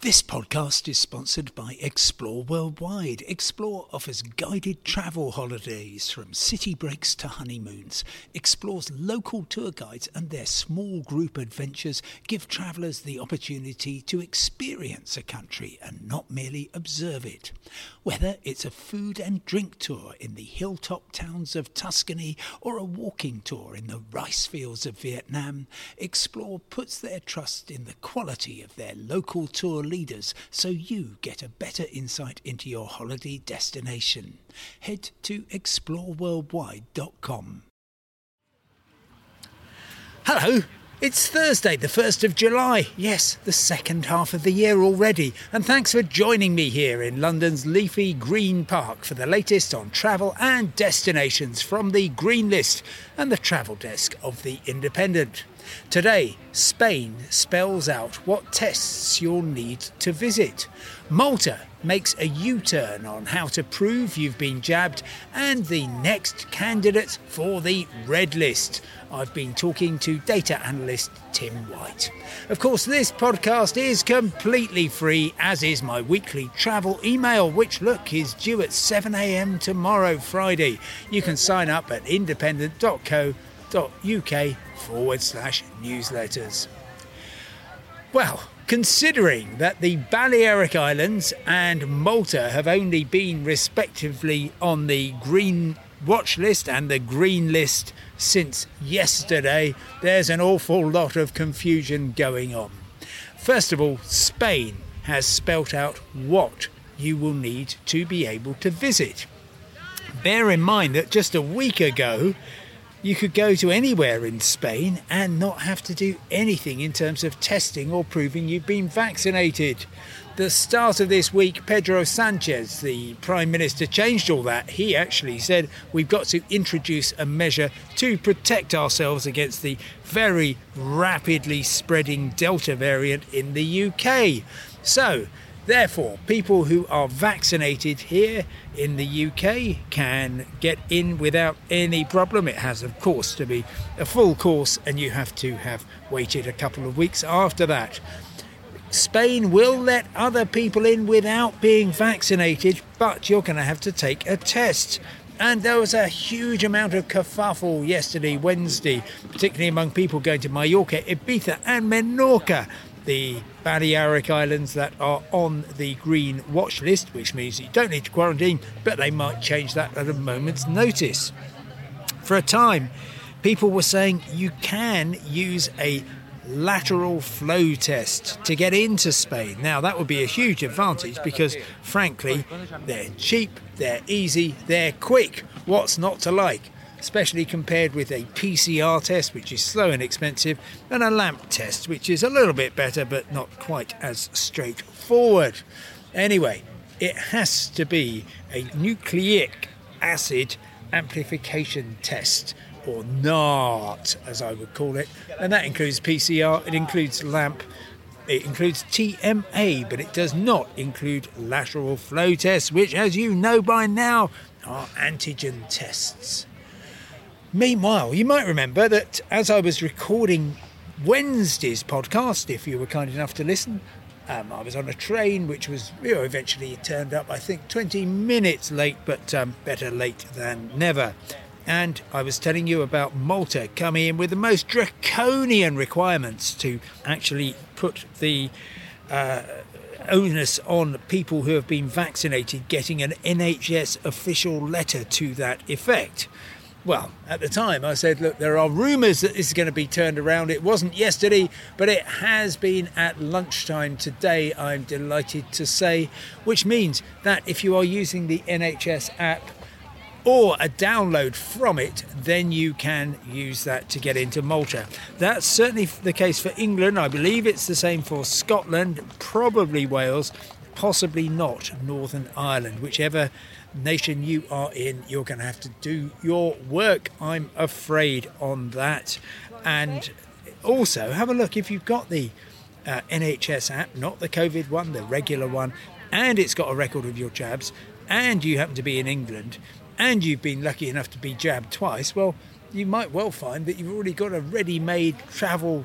This podcast is sponsored by Explore Worldwide. Explore offers guided travel holidays from city breaks to honeymoons. Explore's local tour guides and their small group adventures give travellers the opportunity to experience a country and not merely observe it. Whether it's a food and drink tour in the hilltop towns of Tuscany or a walking tour in the rice fields of Vietnam, Explore puts their trust in the quality of their local tour leaders so you get a better insight into your holiday destination. Head to exploreworldwide.com. Hello, it's Thursday, the 1st of July. Yes, the second half of the year already. And thanks for joining me here in London's leafy Green Park for the latest on travel and destinations from the Green List and the travel desk of The Independent. Today, Spain spells out what tests you'll need to visit. Malta makes a U turn on how to prove you've been jabbed, and the next candidate for the Red List. I've been talking to data analyst Tim White. Of course, this podcast is completely free, as is my weekly travel email, which, look, is due at 7am tomorrow, Friday. You can sign up at independent.co.uk forward slash newsletters. Well, considering that the Balearic Islands and Malta have only been respectively on the green watch list and the green list since yesterday, there's an awful lot of confusion going on. First of all, Spain has spelt out what you will need to be able to visit. Bear in mind that just a week ago, you could go to anywhere in Spain and not have to do anything in terms of testing or proving you've been vaccinated. The start of this week, Pedro Sanchez, the Prime Minister, changed all that. He actually said we've got to introduce a measure to protect ourselves against the very rapidly spreading Delta variant in the UK. So, Therefore, people who are vaccinated here in the UK can get in without any problem. It has, of course, to be a full course, and you have to have waited a couple of weeks after that. Spain will let other people in without being vaccinated, but you're going to have to take a test. And there was a huge amount of kerfuffle yesterday, Wednesday, particularly among people going to Mallorca, Ibiza, and Menorca the Balearic Islands that are on the green watch list, which means you don't need to quarantine, but they might change that at a moment's notice. For a time, people were saying you can use a lateral flow test to get into Spain. Now, that would be a huge advantage because, frankly, they're cheap, they're easy, they're quick. What's not to like? Especially compared with a PCR test, which is slow and expensive, and a LAMP test, which is a little bit better but not quite as straightforward. Anyway, it has to be a nucleic acid amplification test, or NAAT as I would call it, and that includes PCR, it includes LAMP. It includes TMA, but it does not include lateral flow tests, which, as you know by now, are antigen tests. Meanwhile, you might remember that as I was recording Wednesday's podcast, if you were kind enough to listen, um, I was on a train which was, you know, eventually turned up, I think, 20 minutes late, but um, better late than never. And I was telling you about Malta coming in with the most draconian requirements to actually put the uh, onus on people who have been vaccinated getting an NHS official letter to that effect well, at the time, I said, look, there are rumours that this is going to be turned around. It wasn't yesterday, but it has been at lunchtime today, I'm delighted to say, which means that if you are using the NHS app or a download from it, then you can use that to get into Malta. That's certainly the case for England. I believe it's the same for Scotland, probably Wales, possibly not Northern Ireland, whichever nation you are in, you're going to have to do your work, I'm afraid, on that. And also, have a look if you've got the uh, NHS app, not the COVID one, the regular one, and it's got a record of your jabs, and you happen to be in England, and you've been lucky enough to be jabbed twice, well, you might well find that you've already got a ready made travel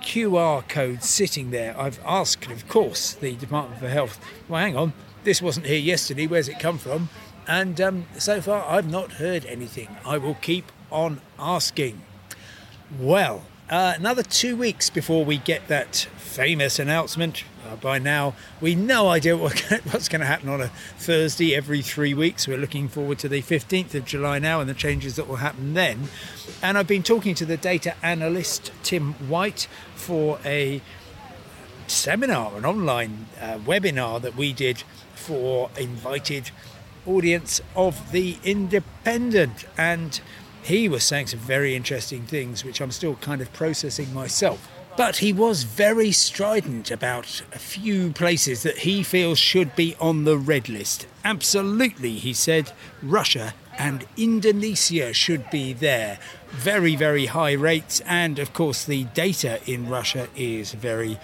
QR code sitting there. I've asked, of course, the Department for Health, well, hang on, this wasn't here yesterday, where's it come from? And um, so far, I've not heard anything. I will keep on asking. Well, uh, another two weeks before we get that famous announcement. Uh, by now, we no idea what, what's going to happen on a Thursday every three weeks. We're looking forward to the 15th of July now and the changes that will happen then. And I've been talking to the data analyst Tim White for a seminar, an online uh, webinar that we did for invited audience of the Independent. And he was saying some very interesting things, which I'm still kind of processing myself. But he was very strident about a few places that he feels should be on the red list. Absolutely, he said, Russia and Indonesia should be there. Very, very high rates, and of course, the data in Russia is very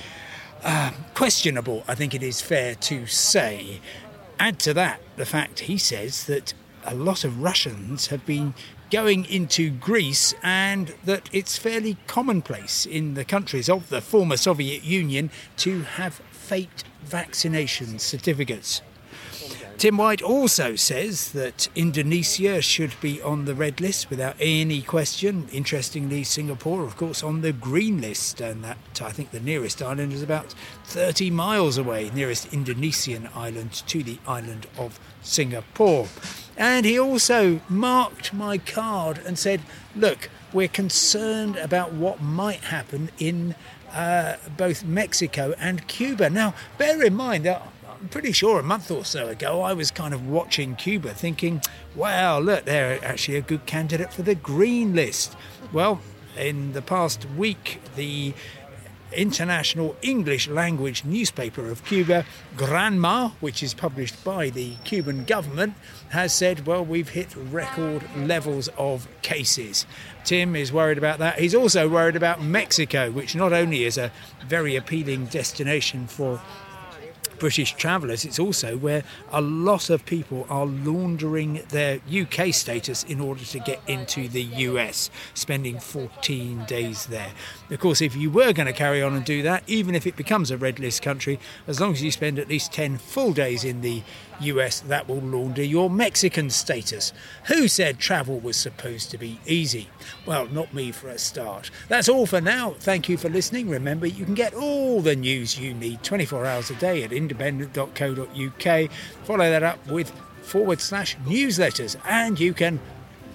uh, questionable, I think it is fair to say. Add to that the fact he says that a lot of Russians have been going into Greece and that it's fairly commonplace in the countries of the former Soviet Union to have fake vaccination certificates. Tim White also says that Indonesia should be on the red list without any question. Interestingly, Singapore, of course, on the green list, and that I think the nearest island is about 30 miles away, nearest Indonesian island to the island of Singapore. And he also marked my card and said, Look, we're concerned about what might happen in uh, both Mexico and Cuba. Now, bear in mind that I'm pretty sure a month or so ago I was kind of watching Cuba thinking, wow, look, they're actually a good candidate for the green list. Well, in the past week, the international English language newspaper of Cuba, Granma, which is published by the Cuban government, has said, well, we've hit record levels of cases. Tim is worried about that. He's also worried about Mexico, which not only is a very appealing destination for British travellers, it's also where a lot of people are laundering their UK status in order to get into the US, spending 14 days there. Of course, if you were going to carry on and do that, even if it becomes a red list country, as long as you spend at least 10 full days in the US, that will launder your Mexican status. Who said travel was supposed to be easy? Well, not me for a start. That's all for now. Thank you for listening. Remember, you can get all the news you need 24 hours a day at independent.co.uk. Follow that up with forward slash newsletters, and you can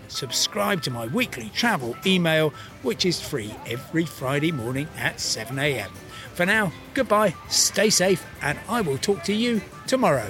subscribe to my weekly travel email, which is free every Friday morning at 7am. For now, goodbye, stay safe, and I will talk to you tomorrow.